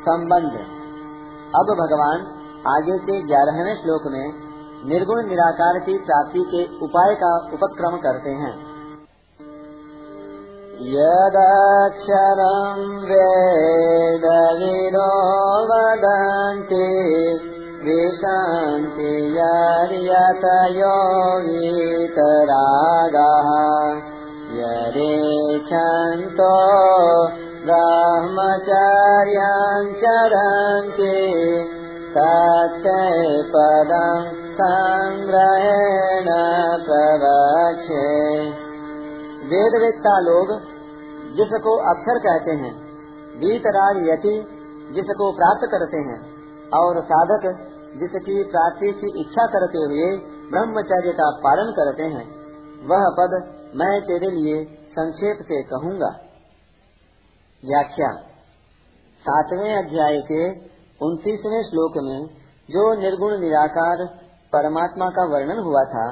संबंध। अब भगवान आगे के ग्यारहवें श्लोक में निर्गुण निराकार की प्राप्ति के उपाय का उपक्रम करते हैं। यदक्षरं वेदविदो वदन्ति विशन्ति यर्यतयो वीतरागः यदेच्छन्तो ब्रह्मचर्यं पदं संग्रहेण प्रवक्षे। वेदवेत्ता लोग जिसको अक्षर कहते हैं वीतराग यति जिसको प्राप्त करते हैं, और साधक जिसकी प्राप्ति की इच्छा करते हुए ब्रह्मचर्य का पालन करते हैं, वह पद मैं तेरे लिए संक्षेप से कहूँगा। व्याख्या सातवें अध्याय के उनतीसवें श्लोक में जो निर्गुण निराकार परमात्मा का वर्णन हुआ था,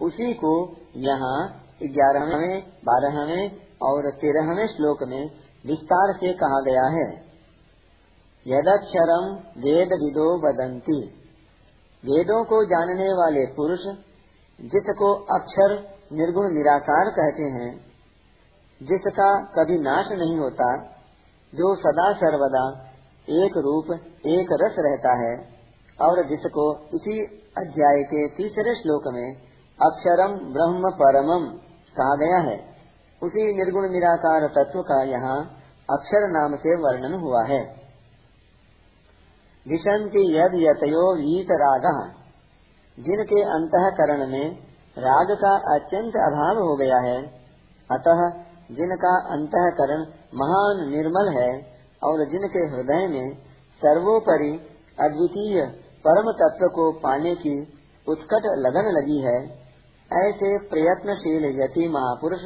उसी को यहाँ ग्यारहवें, बारहवें और तेरहवें श्लोक में विस्तार से कहा गया है। यदक्षरम वेद विदो बदंती वेदों को जानने वाले पुरुष, जिसको अक्षर निर्गुण निराकार कहते हैं, जिसका कभी नाश नहीं होता, जो सदा सर्वदा एक रूप, एक रस रहता है और जिसको इसी अध्याय के तीसरे श्लोक में अक्षरम ब्रह्म परमम कहा गया है, उसी निर्गुण निराकार तत्व का यहाँ अक्षर नाम से वर्णन हुआ है। विशंति यद यतयो वीत राग, जिनके अंतकरण में राग का अत्यंत अभाव हो गया है, अतः जिनका अंतकरण महान निर्मल है और जिनके हृदय में सर्वोपरि अद्वितीय परम तत्व को पाने की उत्कट लगन लगी है, ऐसे प्रयत्नशील यति महापुरुष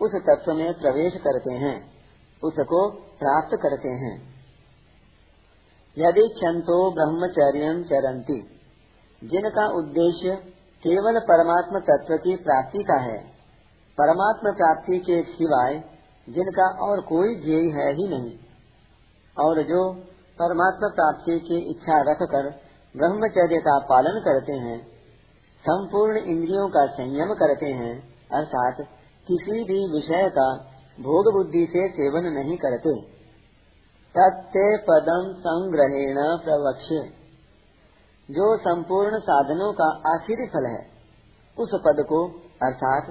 उस तत्व में प्रवेश करते हैं, उसको प्राप्त करते हैं। यदि छंतो ब्रह्मचर्य चरंती जिनका उद्देश्य केवल परमात्म तत्व की प्राप्ति का है, परमात्म प्राप्ति के सिवाय जिनका और कोई ध्येय है ही नहीं, और जो परमात्मा प्राप्ति की इच्छा रखकर ब्रह्मचर्य का पालन करते हैं, संपूर्ण इंद्रियों का संयम करते हैं, अर्थात किसी भी विषय का भोग बुद्धि से सेवन नहीं करते। तत्ते पदम संग्रहेण प्रवक्ष्य। जो संपूर्ण साधनों का आखिरी फल है, उस पद को, अर्थात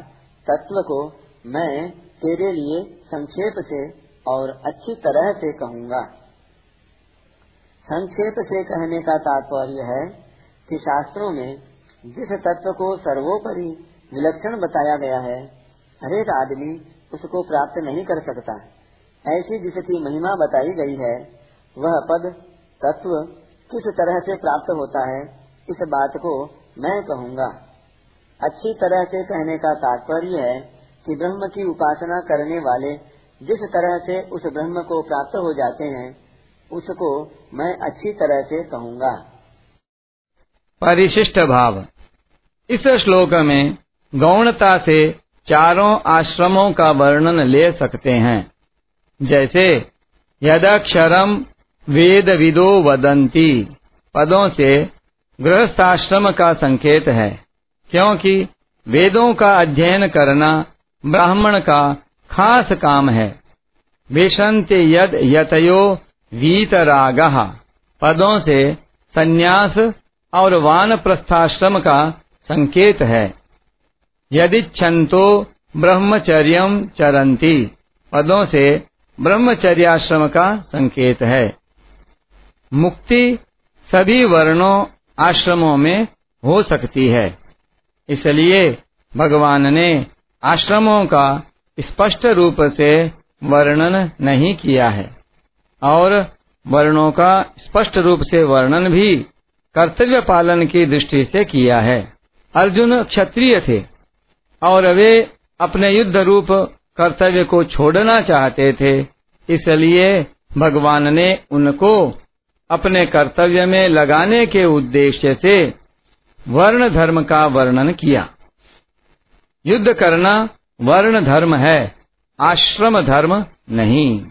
तत्व को, मैं तेरे लिए संक्षेप से और अच्छी तरह से कहूँगा। संक्षेप से कहने का तात्पर्य है कि शास्त्रों में जिस तत्व को सर्वोपरि विलक्षण बताया गया है, हरेक आदमी उसको प्राप्त नहीं कर सकता। ऐसी जिसकी महिमा बताई गई है, वह पद, तत्व किस तरह से प्राप्त होता है, इस बात को मैं कहूँगा। अच्छी तरह से कहने का तात्पर्य है कि ब्रह्म की उपासना करने वाले जिस तरह से उस ब्रह्म को प्राप्त हो जाते हैं उसको मैं अच्छी तरह से कहूँगा। परिशिष्ट भाव। इस श्लोक में गौणता से चारों आश्रमों का वर्णन ले सकते हैं। जैसे यदक्षरम वेद विदो वदंती पदों से गृहस्थाश्रम का संकेत है, क्योंकि वेदों का अध्ययन करना ब्राह्मण का खास काम है। विशंत यद यतयो वीतराग। पदों से संन्यास और वान प्रस्थाश्रम का संकेत है। यदि छंतो ब्रह्मचर्य चरंती पदों से ब्रह्मचर्याश्रम का संकेत है। मुक्ति सभी वर्णों, आश्रमों में हो सकती है। इसलिए भगवान ने आश्रमों का स्पष्ट रूप से वर्णन नहीं किया है। और वर्णों का स्पष्ट रूप से वर्णन भी कर्तव्य पालन की दृष्टि से किया है। अर्जुन क्षत्रिय थे और वे अपने युद्ध रूप कर्तव्य को छोड़ना चाहते थे, इसलिए भगवान ने उनको अपने कर्तव्य में लगाने के उद्देश्य से वर्ण धर्म का वर्णन किया। युद्ध करना वर्ण धर्म है, आश्रम धर्म नहीं।